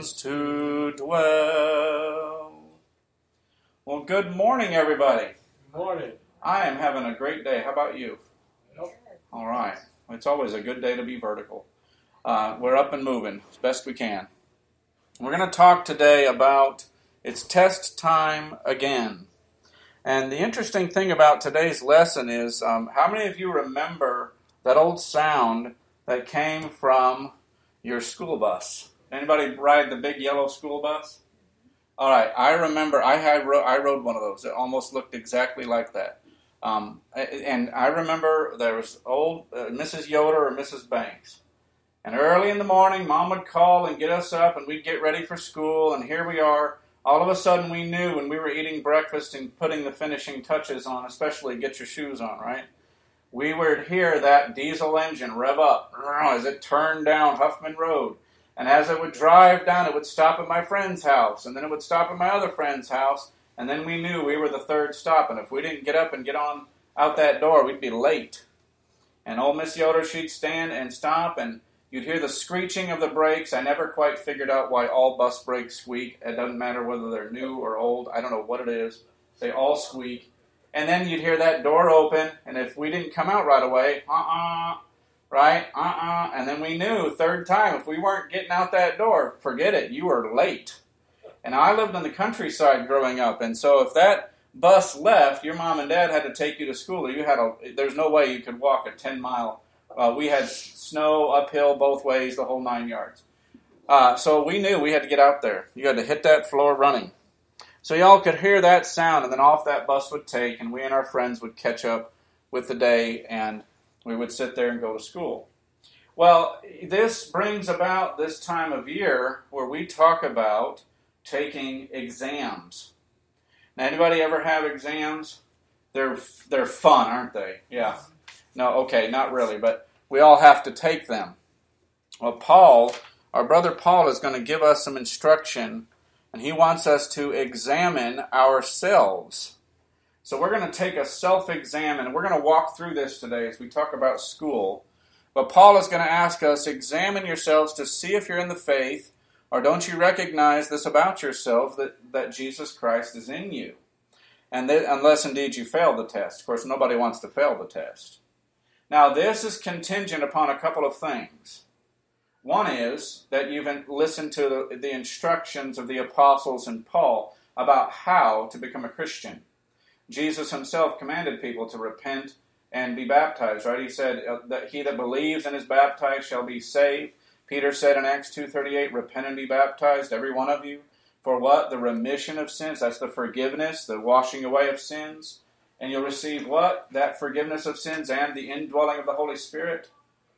heavens to dwell. Well, good morning, everybody. Good morning. I am having a great day. How about you? Yep. All right. It's always a good day to be vertical. Uh, we're up and moving as best we can. We're going to talk today about it's test time again. And the interesting thing about today's lesson is um, how many of you remember that old sound that came from your school bus? Anybody ride the big yellow school bus? All right, I remember I had I rode one of those. It almost looked exactly like that. Um, and I remember there was old uh, Mrs. Yoder or Mrs. Banks. And early in the morning, Mom would call and get us up, and we'd get ready for school. And here we are all of a sudden we knew when we were eating breakfast and putting the finishing touches on, especially get your shoes on, right? We would hear that diesel engine rev up as it turned down Huffman Road. And as it would drive down, it would stop at my friend's house, and then it would stop at my other friend's house, and then we knew we were the third stop. And if we didn't get up and get on out that door, we'd be late. And old Miss Yoder, she'd stand and stop, and You'd hear the screeching of the brakes. I never quite figured out why all bus brakes squeak. It doesn't matter whether they're new or old. I don't know what it is. They all squeak. And then you'd hear that door open, and if we didn't come out right away, uh uh-uh, uh, right? Uh uh-uh. uh. And then we knew, third time, if we weren't getting out that door, forget it, you were late. And I lived in the countryside growing up, and so if that bus left, your mom and dad had to take you to school. Or you had a, there's no way you could walk a 10 mile uh, we had snow uphill both ways, the whole nine yards. Uh, so we knew we had to get out there. You had to hit that floor running. So y'all could hear that sound, and then off that bus would take, and we and our friends would catch up with the day, and we would sit there and go to school. Well, this brings about this time of year where we talk about taking exams. Now, anybody ever have exams? They're they're fun, aren't they? Yeah. No, okay, not really, but we all have to take them. Well, Paul, our brother Paul, is going to give us some instruction, and he wants us to examine ourselves. So we're going to take a self examine, and we're going to walk through this today as we talk about school. But Paul is going to ask us examine yourselves to see if you're in the faith, or don't you recognize this about yourself that, that Jesus Christ is in you? And that, unless indeed you fail the test. Of course, nobody wants to fail the test. Now, this is contingent upon a couple of things. One is that you've listened to the, the, instructions of the apostles and Paul about how to become a Christian. Jesus himself commanded people to repent and be baptized, right? He said uh, that he that believes and is baptized shall be saved. Peter said in Acts 2:38, "Repent and be baptized, every one of you, for what? The remission of sins. That's the forgiveness, the washing away of sins and you'll receive what? That forgiveness of sins and the indwelling of the Holy Spirit.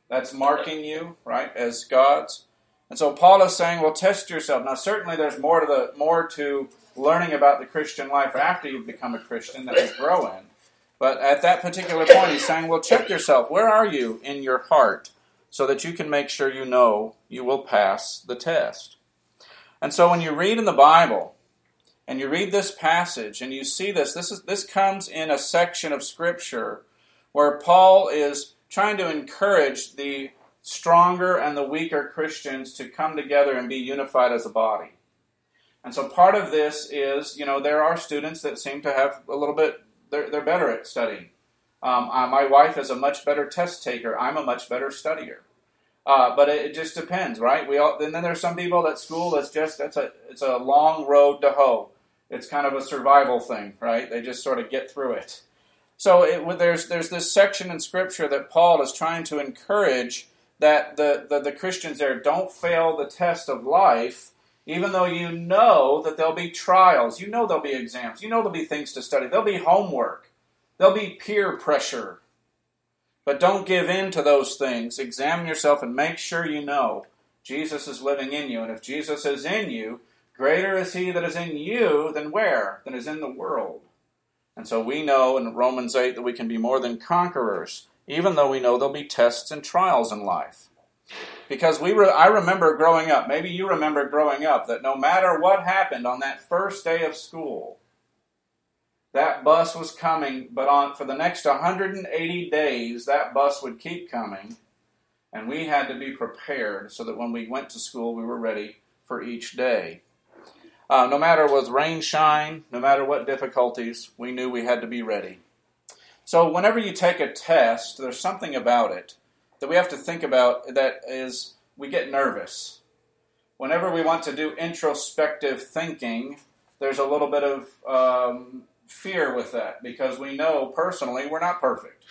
That's marking you, right, as God's. And so Paul is saying, well, test yourself. Now, certainly there's more to the more to learning about the Christian life after you've become a Christian that you grow in. But at that particular point, he's saying, well, check yourself. Where are you in your heart so that you can make sure you know you will pass the test? And so when you read in the Bible, and you read this passage and you see this this is this comes in a section of scripture where Paul is trying to encourage the stronger and the weaker Christians to come together and be unified as a body. And so part of this is, you know, there are students that seem to have a little bit, they're, they're better at studying. Um, uh, my wife is a much better test taker. I'm a much better studier. Uh, but it, it, just depends, right? We all, and then there's some people that school that's just that's a it's a long road to hoe. It's kind of a survival thing, right? They just sort of get through it. So it, there's there's this section in Scripture that Paul is trying to encourage that the, the, the Christians there don't fail the test of life, even though you know that there'll be trials, you know there'll be exams, you know there'll be things to study, there'll be homework, there'll be peer pressure, but don't give in to those things. Examine yourself and make sure you know Jesus is living in you. And if Jesus is in you, greater is he that is in you than where? Than is in the world. And so we know in Romans 8 that we can be more than conquerors, even though we know there'll be tests and trials in life. Because we re- I remember growing up, maybe you remember growing up, that no matter what happened on that first day of school, that bus was coming, but on for the next 180 days, that bus would keep coming, and we had to be prepared so that when we went to school, we were ready for each day. Uh, no matter with rain, shine, no matter what difficulties, we knew we had to be ready. So, whenever you take a test, there's something about it that we have to think about that is we get nervous. Whenever we want to do introspective thinking, there's a little bit of um, fear with that because we know personally we're not perfect.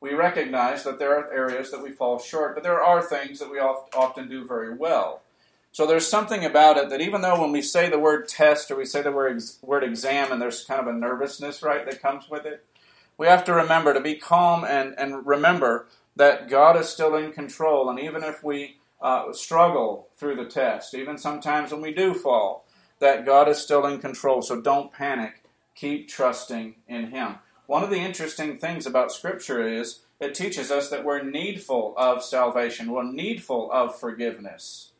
We recognize that there are areas that we fall short, but there are things that we often do very well. So there's something about it that even though when we say the word test or we say the word, word exam and there's kind of a nervousness, right, that comes with it, we have to remember to be calm and, and remember that God is still in control. And even if we uh, struggle through the test, even sometimes when we do fall, that God is still in control. So don't panic. Keep trusting in Him. One of the interesting things about Scripture is it teaches us that we're needful of salvation, we're needful of forgiveness.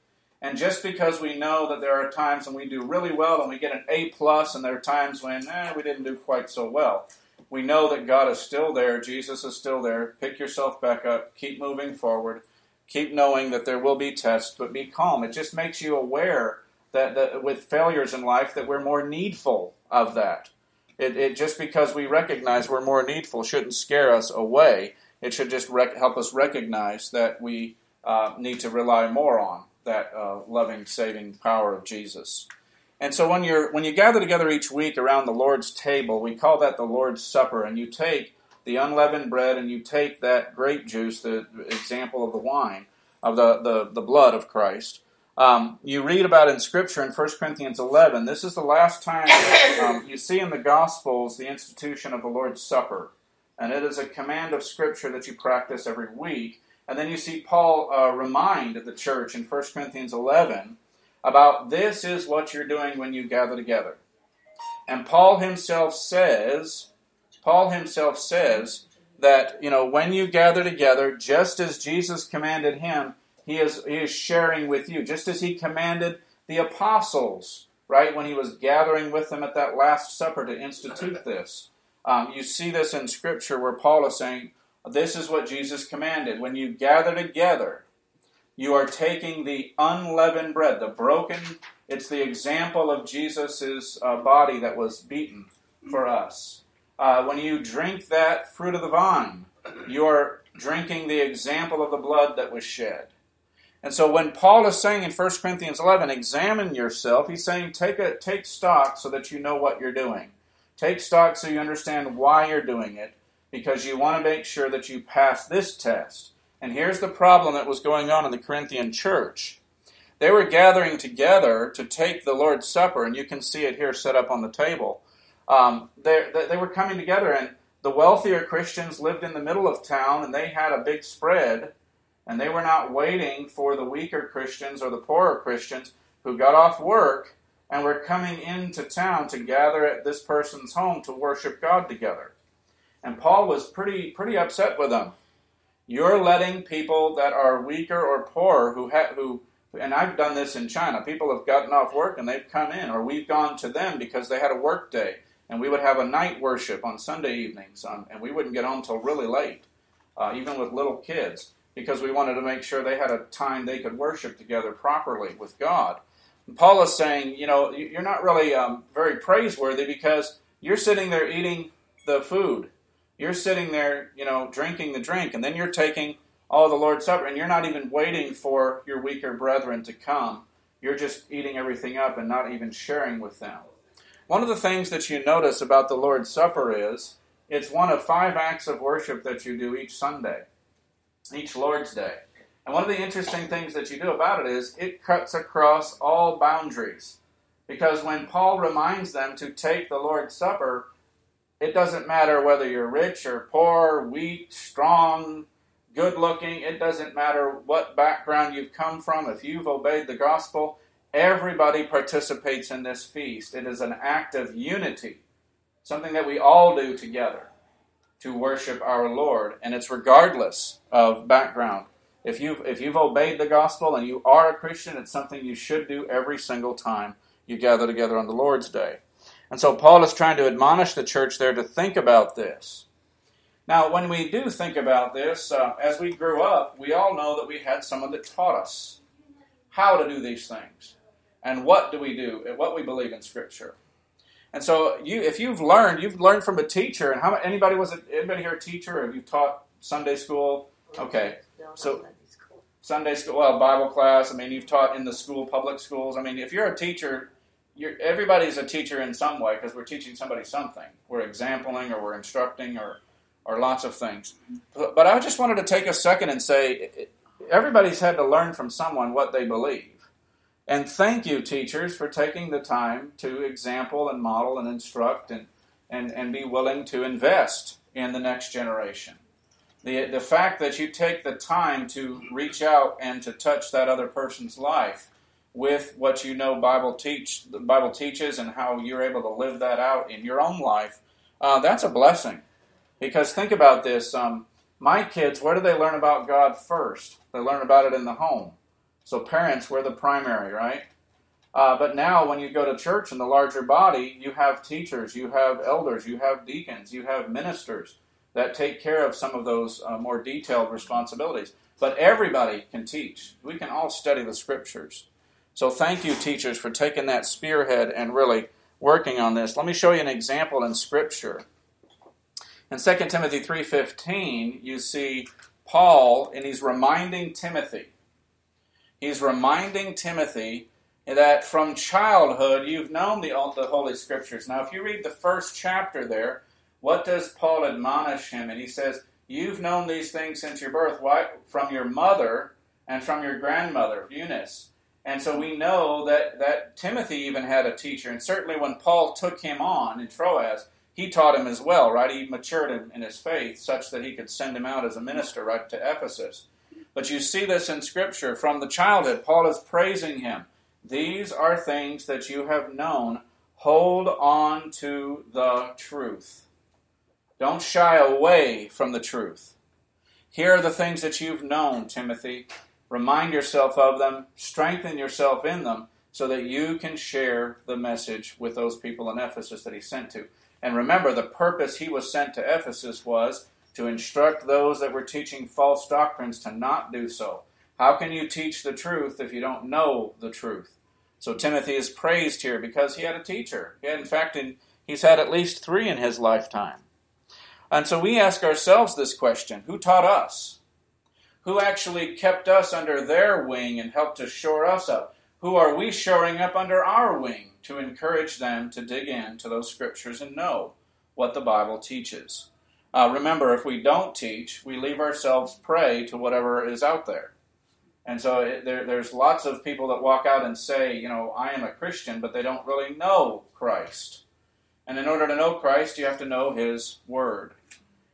And just because we know that there are times when we do really well and we get an A plus, and there are times when eh, we didn't do quite so well, we know that God is still there, Jesus is still there. Pick yourself back up, keep moving forward, keep knowing that there will be tests, but be calm. It just makes you aware that, that with failures in life that we're more needful of that. It, it just because we recognize we're more needful shouldn't scare us away. It should just rec- help us recognize that we uh, need to rely more on that uh, loving, saving power of Jesus. And so when you're when you gather together each week around the Lord's table, we call that the Lord's Supper, and you take the unleavened bread and you take that grape juice, the example of the wine, of the, the, the blood of Christ. Um, you read about in Scripture in 1 Corinthians 11. This is the last time um, you see in the Gospels the institution of the Lord's Supper. And it is a command of Scripture that you practice every week. And then you see Paul uh, remind the church in 1 Corinthians 11 about this is what you're doing when you gather together. And Paul himself says, Paul himself says that, you know, when you gather together, just as Jesus commanded him, he is, he is sharing with you, just as he commanded the apostles, right, when he was gathering with them at that Last Supper to institute this. Um, you see this in Scripture where Paul is saying, This is what Jesus commanded. When you gather together, you are taking the unleavened bread, the broken, it's the example of Jesus' uh, body that was beaten for us. Uh, when you drink that fruit of the vine, you are drinking the example of the blood that was shed. And so when Paul is saying in 1 Corinthians 11, examine yourself, he's saying take, a, take stock so that you know what you're doing. Take stock so you understand why you're doing it, because you want to make sure that you pass this test. And here's the problem that was going on in the Corinthian church. They were gathering together to take the Lord's Supper, and you can see it here set up on the table. Um, they, they were coming together, and the wealthier Christians lived in the middle of town, and they had a big spread, and they were not waiting for the weaker Christians or the poorer Christians who got off work and were coming into town to gather at this person's home to worship God together. And Paul was pretty pretty upset with them. You're letting people that are weaker or poorer who have who and I've done this in China. People have gotten off work and they've come in, or we've gone to them because they had a work day, and we would have a night worship on Sunday evenings, um, and we wouldn't get home till really late, uh, even with little kids, because we wanted to make sure they had a time they could worship together properly with God. And Paul is saying, you know, you're not really um, very praiseworthy because you're sitting there eating the food you're sitting there, you know, drinking the drink, and then you're taking all the Lord's Supper, and you're not even waiting for your weaker brethren to come. You're just eating everything up and not even sharing with them. One of the things that you notice about the Lord's Supper is it's one of five acts of worship that you do each Sunday, each Lord's Day. And one of the interesting things that you do about it is it cuts across all boundaries. Because when Paul reminds them to take the Lord's Supper, it doesn't matter whether you're rich or poor, weak, strong, good looking. It doesn't matter what background you've come from. If you've obeyed the gospel, everybody participates in this feast. It is an act of unity, something that we all do together to worship our Lord. And it's regardless of background. If you've, if you've obeyed the gospel and you are a Christian, it's something you should do every single time you gather together on the Lord's Day. And so Paul is trying to admonish the church there to think about this. Now, when we do think about this, uh, as we grew up, we all know that we had someone that taught us how to do these things. and what do we do, what we believe in Scripture. And so, you, if you've learned, you've learned from a teacher. And how anybody was it? Anybody here a teacher? Or you taught Sunday school? Okay, so Sunday school, well, Bible class. I mean, you've taught in the school, public schools. I mean, if you're a teacher, you're, everybody's a teacher in some way because we're teaching somebody something. We're exempling or we're instructing or or lots of things. But, but I just wanted to take a second and say everybody's had to learn from someone what they believe. And thank you, teachers, for taking the time to example and model and instruct and, and, and be willing to invest in the next generation. The, the fact that you take the time to reach out and to touch that other person's life with what you know Bible teach the Bible teaches and how you're able to live that out in your own life, uh, that's a blessing. Because think about this: um, my kids, where do they learn about God first? They learn about it in the home. So parents, we're the primary, right? Uh, but now, when you go to church in the larger body, you have teachers, you have elders, you have deacons, you have ministers that take care of some of those uh, more detailed responsibilities. But everybody can teach. We can all study the scriptures. So thank you, teachers, for taking that spearhead and really working on this. Let me show you an example in scripture. In 2 Timothy 3:15, you see Paul and he's reminding Timothy he's reminding Timothy that from childhood you've known the, the Holy Scriptures. Now, if you read the first chapter there, what does Paul admonish him? And he says, You've known these things since your birth. Why? From your mother and from your grandmother, Eunice. And so we know that, that Timothy even had a teacher. And certainly when Paul took him on in Troas, he taught him as well, right? He matured him in his faith such that he could send him out as a minister right to Ephesus. But you see this in Scripture. From the childhood, Paul is praising him. These are things that you have known. Hold on to the truth. Don't shy away from the truth. Here are the things that you've known, Timothy. Remind yourself of them, strengthen yourself in them, so that you can share the message with those people in Ephesus that he sent to. And remember, the purpose he was sent to Ephesus was to instruct those that were teaching false doctrines to not do so. How can you teach the truth if you don't know the truth? So Timothy is praised here because he had a teacher. Had, in fact, in, he's had at least three in his lifetime. And so we ask ourselves this question Who taught us? Who actually kept us under their wing and helped to shore us up? Who are we shoring up under our wing to encourage them to dig into those scriptures and know what the Bible teaches? Uh, remember, if we don't teach, we leave ourselves prey to whatever is out there. And so it, there, there's lots of people that walk out and say, you know, I am a Christian, but they don't really know Christ. And in order to know Christ, you have to know His Word.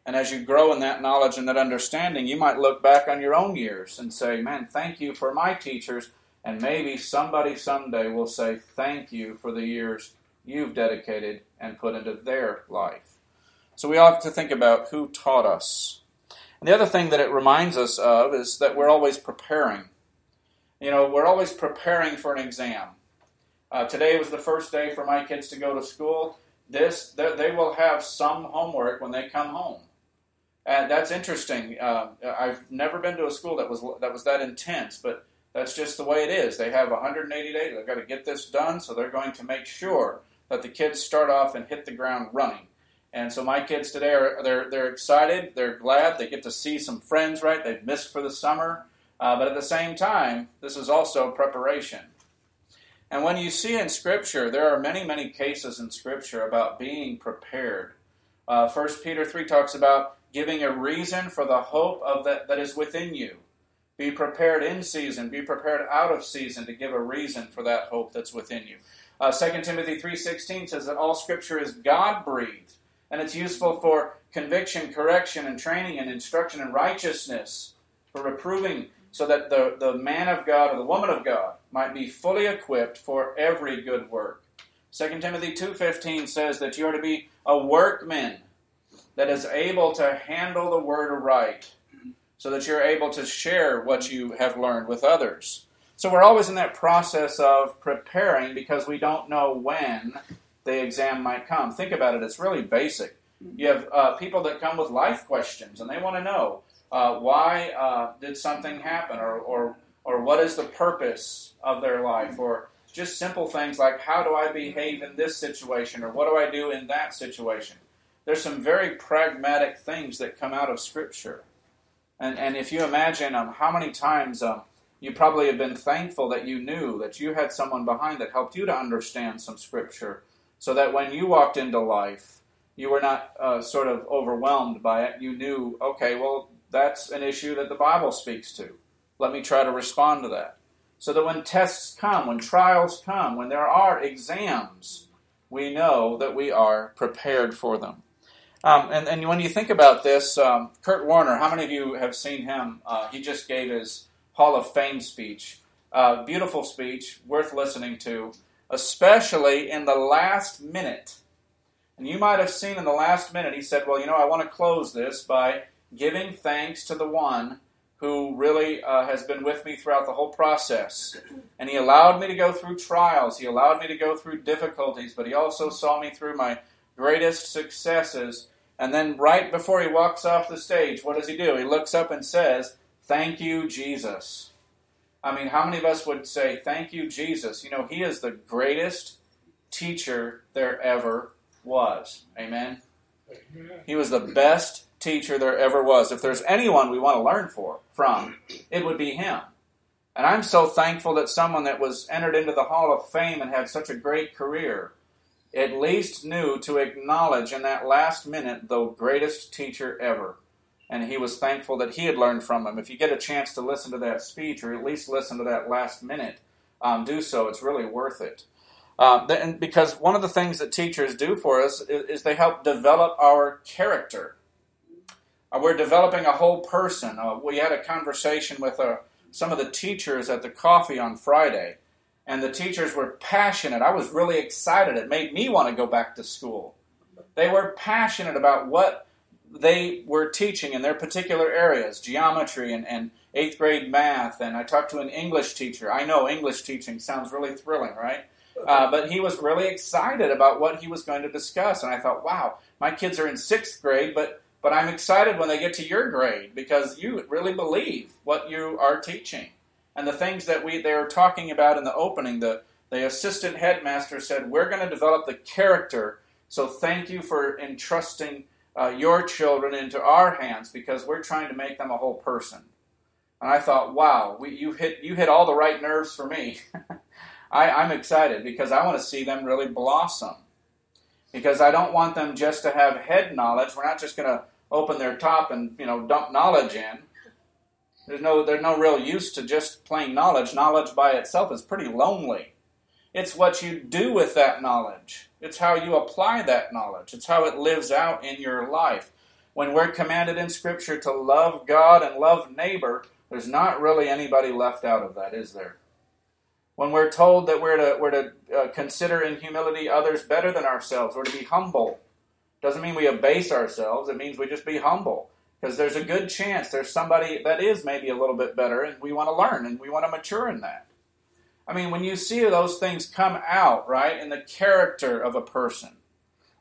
And as you grow in that knowledge and that understanding, you might look back on your own years and say, man, thank you for my teachers. And maybe somebody someday will say, thank you for the years you've dedicated and put into their life. So we all have to think about who taught us. And the other thing that it reminds us of is that we're always preparing. You know, we're always preparing for an exam. Uh, today was the first day for my kids to go to school. This they will have some homework when they come home, that's interesting. Uh, I've never been to a school that was that was that intense, but that's just the way it is. They have 180 days. They've got to get this done, so they're going to make sure that the kids start off and hit the ground running. And so my kids today are they're they're excited, they're glad, they get to see some friends, right? They've missed for the summer, uh, but at the same time, this is also preparation. And when you see in Scripture, there are many many cases in Scripture about being prepared. Uh, First Peter three talks about giving a reason for the hope of that that is within you. Be prepared in season, be prepared out of season to give a reason for that hope that's within you. Uh, 2 Timothy 3.16 says that all Scripture is God-breathed and it's useful for conviction, correction, and training and instruction in righteousness, for reproving, so that the, the man of God or the woman of God might be fully equipped for every good work. 2 Timothy 2.15 says that you are to be a workman that is able to handle the word aright, so that you're able to share what you have learned with others. So we're always in that process of preparing because we don't know when the exam might come. Think about it, it's really basic. You have uh, people that come with life questions and they want to know uh, why uh, did something happen or, or, or what is the purpose of their life or, just simple things like how do I behave in this situation or what do I do in that situation. There's some very pragmatic things that come out of Scripture. And, and if you imagine um, how many times um, you probably have been thankful that you knew that you had someone behind that helped you to understand some Scripture so that when you walked into life, you were not uh, sort of overwhelmed by it. You knew, okay, well, that's an issue that the Bible speaks to. Let me try to respond to that. So that when tests come, when trials come, when there are exams, we know that we are prepared for them. Um, and, and, when you think about this, um, Kurt Warner, how many of you have seen him? Uh, he just gave his Hall of Fame speech. Uh, beautiful speech, worth listening to, especially in the last minute. And you might have seen in the last minute, he said, Well, you know, I want to close this by giving thanks to the one who really uh, has been with me throughout the whole process. And he allowed me to go through trials, he allowed me to go through difficulties, but he also saw me through my greatest successes. And then, right before he walks off the stage, what does he do? He looks up and says, Thank you, Jesus. I mean, how many of us would say, Thank you, Jesus? You know, he is the greatest teacher there ever was. Amen? Amen. He was the best teacher there ever was. If there's anyone we want to learn for from, it would be him. And I'm so thankful that someone that was entered into the Hall of Fame and had such a great career at least knew to acknowledge in that last minute the greatest teacher ever. And he was thankful that he had learned from him. If you get a chance to listen to that speech or at least listen to that last minute, um, do so. It's really worth it. Uh, and because one of the things that teachers do for us is, is they help develop our character. Uh, we're developing a whole person. Uh, we had a conversation with uh, some of the teachers at the coffee on Friday, and the teachers were passionate. I was really excited. It made me want to go back to school. They were passionate about what they were teaching in their particular areas geometry and, and eighth grade math. And I talked to an English teacher. I know English teaching sounds really thrilling, right? Uh, but he was really excited about what he was going to discuss. And I thought, wow, my kids are in sixth grade, but but I'm excited when they get to your grade because you really believe what you are teaching. And the things that we they were talking about in the opening, the, the assistant headmaster said, We're going to develop the character. So thank you for entrusting uh, your children into our hands because we're trying to make them a whole person. And I thought, wow, we, you hit you hit all the right nerves for me. I, I'm excited because I want to see them really blossom. Because I don't want them just to have head knowledge. We're not just going to open their top and you know dump knowledge in. There's no there's no real use to just plain knowledge. Knowledge by itself is pretty lonely. It's what you do with that knowledge. It's how you apply that knowledge. It's how it lives out in your life. When we're commanded in Scripture to love God and love neighbor, there's not really anybody left out of that, is there? When we're told that we're to, we're to uh, consider in humility others better than ourselves, we're to be humble, doesn't mean we abase ourselves, it means we just be humble. Because there's a good chance there's somebody that is maybe a little bit better, and we want to learn and we want to mature in that. I mean, when you see those things come out, right, in the character of a person,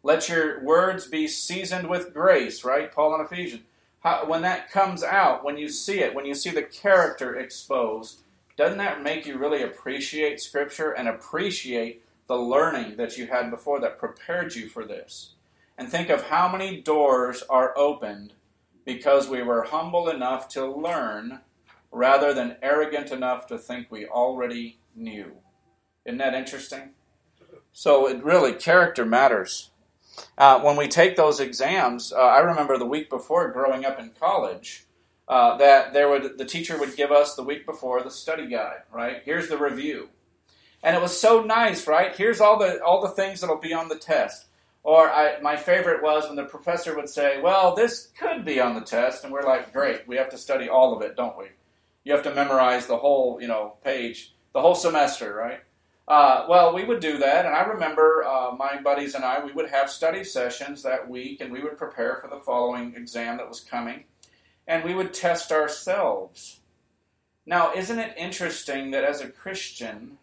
let your words be seasoned with grace, right? Paul in Ephesians. How, when that comes out, when you see it, when you see the character exposed, doesn't that make you really appreciate Scripture and appreciate the learning that you had before that prepared you for this? and think of how many doors are opened because we were humble enough to learn rather than arrogant enough to think we already knew. Isn't that interesting? So it really, character matters. Uh, when we take those exams, uh, I remember the week before growing up in college, uh, that there would the teacher would give us the week before the study guide. Right here's the review, and it was so nice. Right here's all the all the things that'll be on the test. Or I, my favorite was when the professor would say, "Well, this could be on the test," and we're like, "Great, we have to study all of it, don't we? You have to memorize the whole, you know, page, the whole semester, right?" Uh, well, we would do that, and I remember uh, my buddies and I, we would have study sessions that week, and we would prepare for the following exam that was coming, and we would test ourselves. Now, isn't it interesting that as a Christian,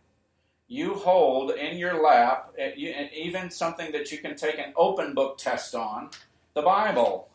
you hold in your lap, even something that you can take an open book test on, the Bible.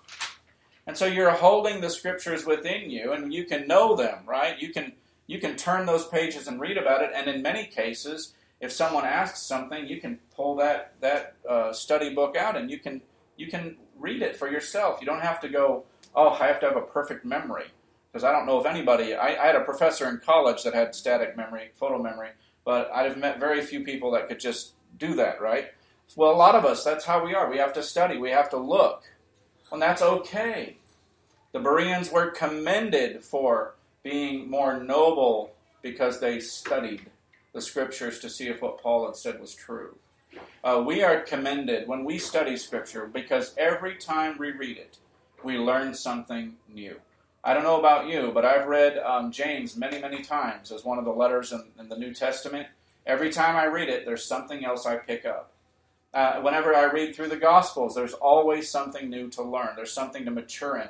And so you're holding the scriptures within you, and you can know them, right? You can you can turn those pages and read about it, and in many cases, if someone asks something, you can pull that that uh, study book out and you can you can read it for yourself. You don't have to go, oh, I have to have a perfect memory because I don't know if anybody. I, I, had a professor in college that had static memory, photo memory, but I've met very few people that could just do that. Right? Well, a lot of us, that's how we are. We have to study. We have to look, and that's okay. The Bereans were commended for being more noble because they studied the scriptures to see if what Paul had said was true. Uh, we are commended when we study scripture because every time we read it, we learn something new. I don't know about you, but I've read um, James many, many times as one of the letters in, in, the New Testament. Every time I read it, there's something else I pick up. Uh, whenever I read through the Gospels, there's always something new to learn. There's something to mature in.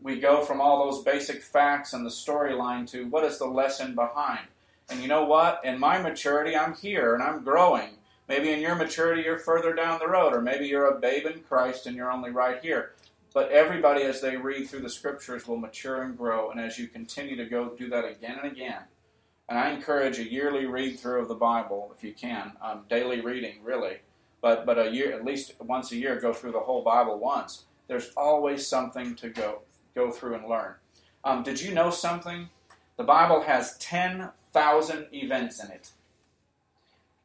We go from all those basic facts and the storyline to what is the lesson behind. And you know what? In my maturity, I'm here and I'm growing. Maybe in your maturity, you're further down the road, or maybe you're a babe in Christ and you're only right here. But everybody, as they read through the scriptures, will mature and grow. And as you continue to go do that again and again, and I encourage a yearly read through of the Bible if you can, um, daily reading, really. But but a year, at least once a year, go through the whole Bible once. There's always something to go go through and learn. Um, did you know something? The Bible has ten thousand events in it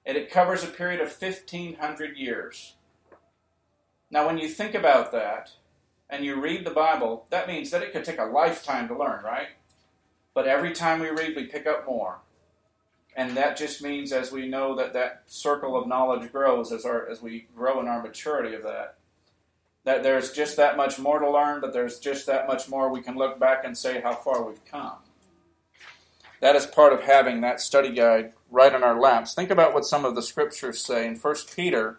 and it covers a period of 1500 years. Now, when you think about that and you read the Bible, that means that it could take a lifetime to learn, right? But every time we read, we pick up more. And that just means as we know that that circle of knowledge grows, as, our, as we grow in our maturity of that, that there's just that much more to learn, but there's just that much more we can look back and say how far we've come. That is part of having that study guide right on our laps. Think about what some of the scriptures say. In 1 Peter,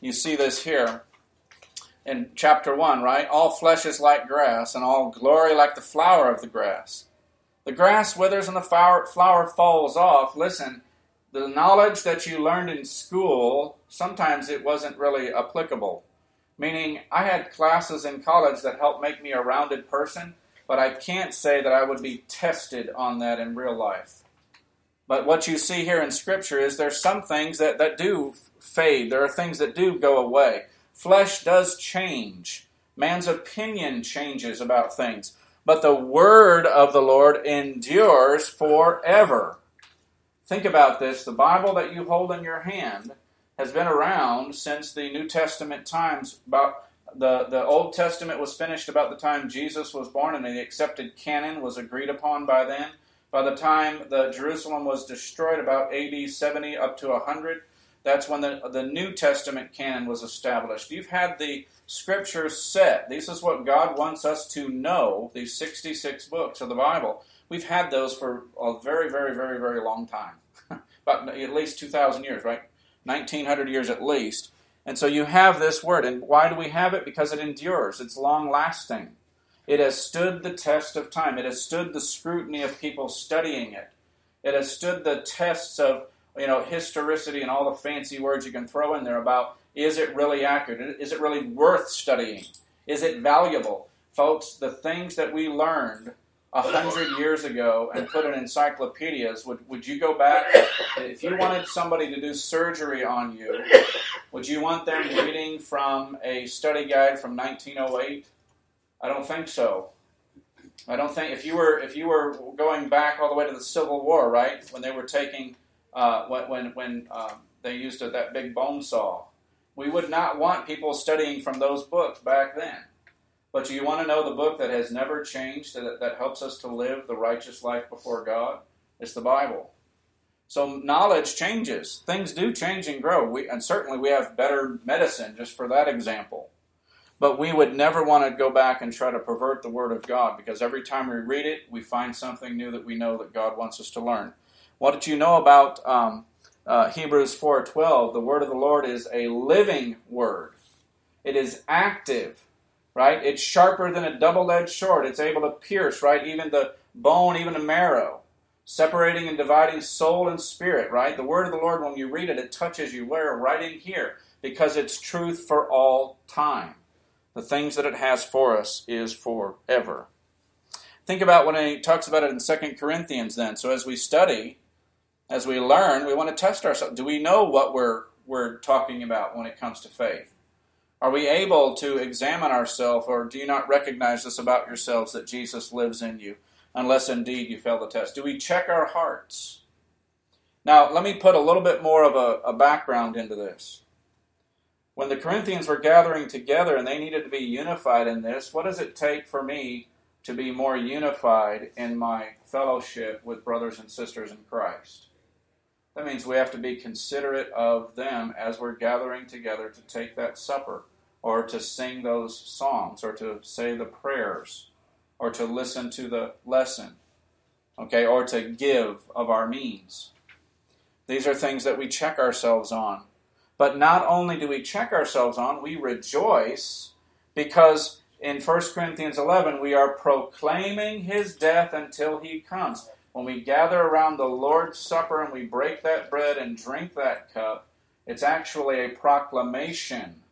you see this here in chapter 1, right? All flesh is like grass, and all glory like the flower of the grass. The grass withers and the flower, flower falls off. Listen, the knowledge that you learned in school, sometimes it wasn't really applicable. Meaning, I had classes in college that helped make me a rounded person but I can't say that I would be tested on that in real life. But what you see here in Scripture is there's some things that, that do fade, there are things that do go away. Flesh does change, man's opinion changes about things, but the word of the Lord endures forever. Think about this the Bible that you hold in your hand has been around since the New Testament times, about the, the Old Testament was finished about the time Jesus was born, and the accepted canon was agreed upon by then. By the time the Jerusalem was destroyed, about AD 70 up to 100, that's when the, the New Testament canon was established. You've had the scriptures set. This is what God wants us to know, these 66 books of the Bible. We've had those for a very, very, very, very long time. About at least 2,000 years, right? 1900 years at least. And so you have this word. And why do we have it? Because it endures, it's long lasting. It has stood the test of time, it has stood the scrutiny of people studying it, it has stood the tests of you know historicity and all the fancy words you can throw in there about is it really accurate? Is it really worth studying? Is it valuable? Folks, the things that we learned a hundred years ago and put in encyclopedias, would, would you go back? If you wanted somebody to do surgery on you, would you want them reading from a study guide from 1908? I don't think so. I don't think if you were if you were going back all the way to the Civil War, right, when they were taking uh, when when, uh, they used that big bone saw, we would not want people studying from those books back then. But you want to know the book that has never changed, that, that helps us to live the righteous life before God? It's the Bible. So knowledge changes. Things do change and grow. We, and certainly we have better medicine, just for that example. But we would never want to go back and try to pervert the Word of God because every time we read it, we find something new that we know that God wants us to learn. What did you know about um, uh, Hebrews 4.12? The Word of the Lord is a living Word. It is active right? It's sharper than a double edged sword. It's able to pierce, right? Even the bone, even the marrow, separating and dividing soul and spirit, right? The word of the Lord, when you read it, it touches you where? Right in here, because it's truth for all time. The things that it has for us is forever. Think about when he talks about it in Second Corinthians then. So as we study, as we learn, we want to test ourselves. Do we know what we're we're talking about when it comes to faith? Are we able to examine ourselves, or do you not recognize this about yourselves that Jesus lives in you, unless indeed you fail the test? Do we check our hearts? Now, let me put a little bit more of a, a background into this. When the Corinthians were gathering together and they needed to be unified in this, what does it take for me to be more unified in my fellowship with brothers and sisters in Christ? That means we have to be considerate of them as we're gathering together to take that supper, or to sing those songs, or to say the prayers, or to listen to the lesson, okay, or to give of our means. These are things that we check ourselves on. But not only do we check ourselves on, we rejoice because in 1 Corinthians 11 we are proclaiming his death until he comes. When we gather around the Lord's Supper and we break that bread and drink that cup, it's actually a proclamation.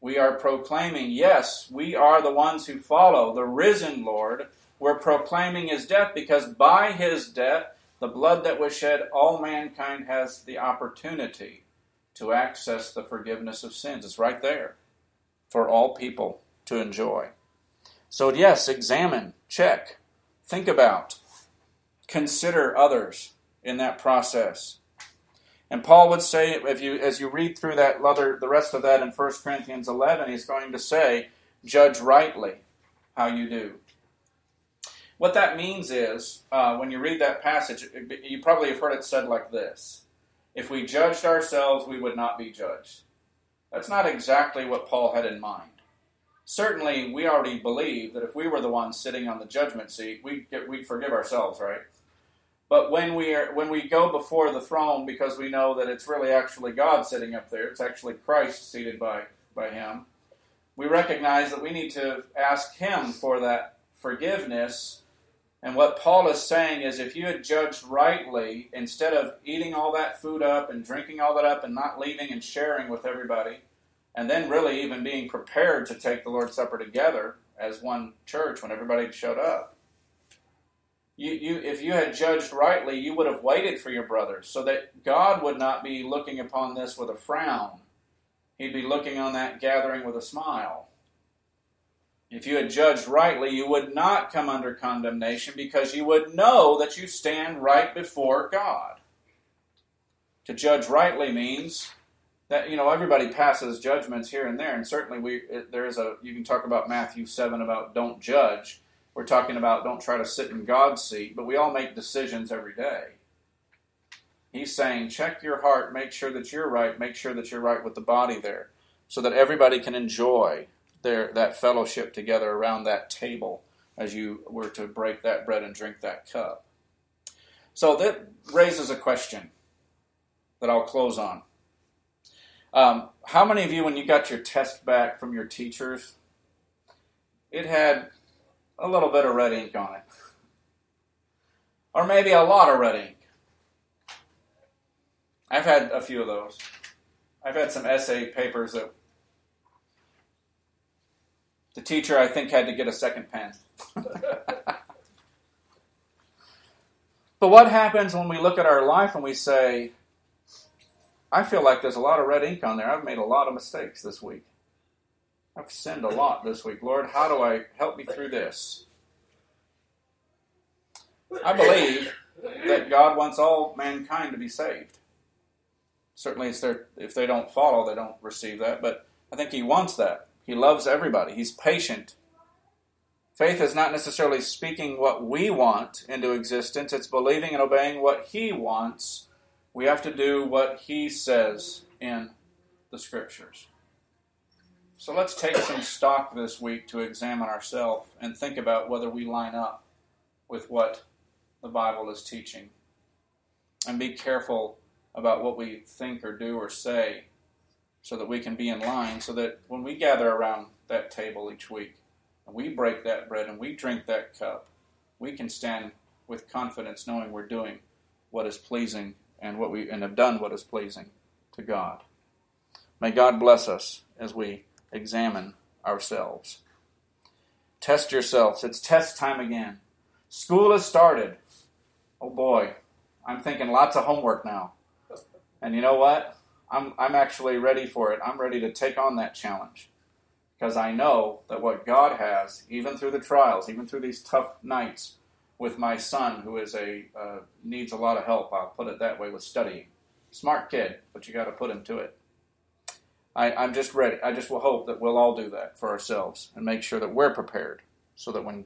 We are proclaiming, yes, we are the ones who follow the risen Lord. We're proclaiming his death because by his death, the blood that was shed, all mankind has the opportunity to access the forgiveness of sins. It's right there for all people to enjoy. So, yes, examine, check, think about consider others in that process. And Paul would say, if you as you read through that other, the rest of that in 1 Corinthians 11, he's going to say, judge rightly how you do. What that means is, uh, when you read that passage, you probably have heard it said like this If we judged ourselves, we would not be judged. That's not exactly what Paul had in mind. Certainly, we already believe that if we were the ones sitting on the judgment seat, we'd, we'd forgive ourselves, right? But when we are when we go before the throne, because we know that it's really actually God sitting up there, it's actually Christ seated by by Him. We recognize that we need to ask Him for that forgiveness. And what Paul is saying is, if you had judged rightly, instead of eating all that food up and drinking all that up and not leaving and sharing with everybody, and then really even being prepared to take the Lord's Supper together as one church when everybody showed up, you, you, if you had judged rightly, you would have waited for your brothers, so that God would not be looking upon this with a frown. He'd be looking on that gathering with a smile. If you had judged rightly, you would not come under condemnation because you would know that you stand right before God. To judge rightly means that you know everybody passes judgments here and there, and certainly we there is a you can talk about Matthew seven about don't judge we're talking about don't try to sit in God's seat, but we all make decisions every day. He's saying, check your heart, make sure that you're right, make sure that you're right with the body there, so that everybody can enjoy their that fellowship together around that table as you were to break that bread and drink that cup. So that raises a question that I'll close on. Um, how many of you, when you got your test back from your teachers, it had a little bit of red ink on it. Or maybe a lot of red ink. I've had a few of those. I've had some essay papers that the teacher, I think, had to get a second pen. but what happens when we look at our life and we say, I feel like there's a lot of red ink on there. I've made a lot of mistakes this week. I've sinned a lot this week. Lord, how do I help me through this? I believe that God wants all mankind to be saved. Certainly, if they don't follow, they don't receive that. But I think He wants that. He loves everybody. He's patient. Faith is not necessarily speaking what we want into existence, it's believing and obeying what He wants. We have to do what He says in the Scriptures. So let's take some stock this week to examine ourselves and think about whether we line up with what the Bible is teaching. And be careful about what we think or do or say so that we can be in line, so that when we gather around that table each week and we break that bread and we drink that cup, we can stand with confidence knowing we're doing what is pleasing and what we and have done what is pleasing to God. May God bless us as we examine ourselves. Test yourselves. It's test time again. School has started. Oh boy, I'm thinking lots of homework now. And you know what? I'm, I'm actually ready for it. I'm ready to take on that challenge. Because I know that what God has, even through the trials, even through these tough nights with my son, who is a uh, needs a lot of help, I'll put it that way, with studying. Smart kid, but you got to put him to it. I, I'm just ready. I just will hope that we'll all do that for ourselves and make sure that we're prepared so that when